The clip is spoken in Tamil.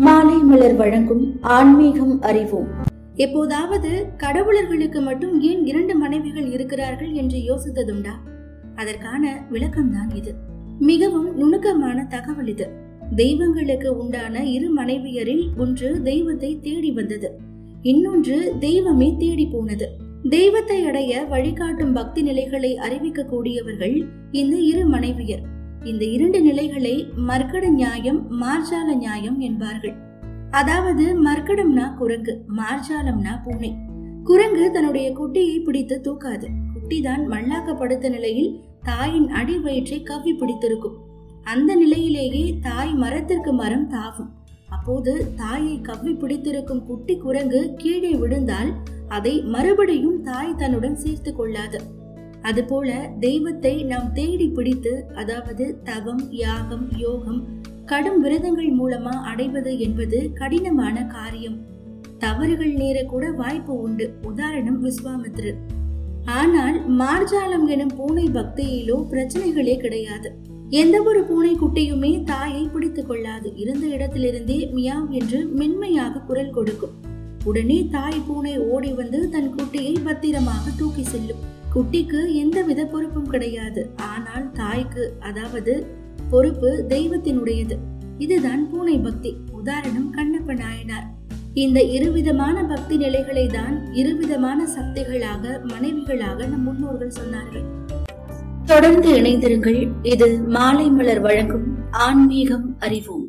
மாலை மலர் வழங்கும் ஆன்மீகம் அறிவோம். எப்போதாவது கடவுளர்களுக்கு மட்டும் ஏன் இரண்டு மனைவிகள் இருக்கிறார்கள் என்று யோசித்ததுண்டா? அதற்கான விளக்கம்தான் இது. மிகவும் நுணுக்கமான தகவல் இது. தெய்வங்களுக்கு உண்டான இரு மனைவியரில் ஒன்று தெய்வத்தை தேடி வந்தது. இன்னொன்று தெய்வமே தேடி போனது. தெய்வத்தை அடைய வழிகாட்டும் பக்தி நிலைகளை அறிவிக்க கூடியவர்கள் இந்த இரு மனைவியர். இந்த இரண்டு நிலைகளை மர்க்கட நியாயம் மார்ஜால நியாயம் என்பார்கள். அதாவது மர்க்கடம்னா குரங்கு மார்ஜாலம்னா பூனை. குரங்கு தன்னுடைய குட்டியை பிடித்து தூக்காது. குட்டிதான் மல்லாக்கப்படுத்த நிலையில் தாயின் அடி வயிற்றை கவ்வி பிடித்திருக்கும். அந்த நிலையிலேயே தாய் மரத்திற்கு மரம் தாவும். அப்போது தாயை கவ்வி பிடித்திருக்கும் குட்டி குரங்கு கீழே விழுந்தால் அதை மறுபடியும் தாய் தன்னுடன் சேர்த்து கொள்ளாது. அதுபோல தெய்வத்தை நாம் தேடி பிடித்து அதாவது தவம் யாகம் யோகம் கடும் விரதங்கள் மூலமா அடைவது என்பது கடினமான காரியம். தவறுகள் நேர கூட வாய்ப்பு உண்டு. உதாரணம் விஸ்வாமித்ரர் ஆனால் மார்ஜாலம் எனும் பூனை பக்தியிலோ பிரச்சனைகளே கிடையாது. எந்த ஒரு பூனை குட்டியுமே தாயை பிடித்துக் கொள்ளாது. இருந்த இடத்திலிருந்தே மியாவ் என்று மென்மையாக குரல் கொடுக்கும். உடனே தாய் பூனை ஓடி வந்து தன் குட்டியை பத்திரமாக தூக்கி செல்லும். குட்டிக்கு எந்தவித பொறுப்பும் கிடையாது. ஆனால் தாய்க்கு அதாவது பொறுப்பு தெய்வத்தினுடையது. இதுதான் பூனை பக்தி. உதாரணம் கண்ணப்ப நாயனார். இந்த இருவிதமான பக்தி நிலைகளை தான் இருவிதமான சக்திகளாக மனைவிகளாக நம் முன்னோர்கள் சொன்னார்கள். தொடர்ந்து இணைந்திருங்கள். இது மாலை மலர் வழங்கும் ஆன்மீகம் அறிவோம்.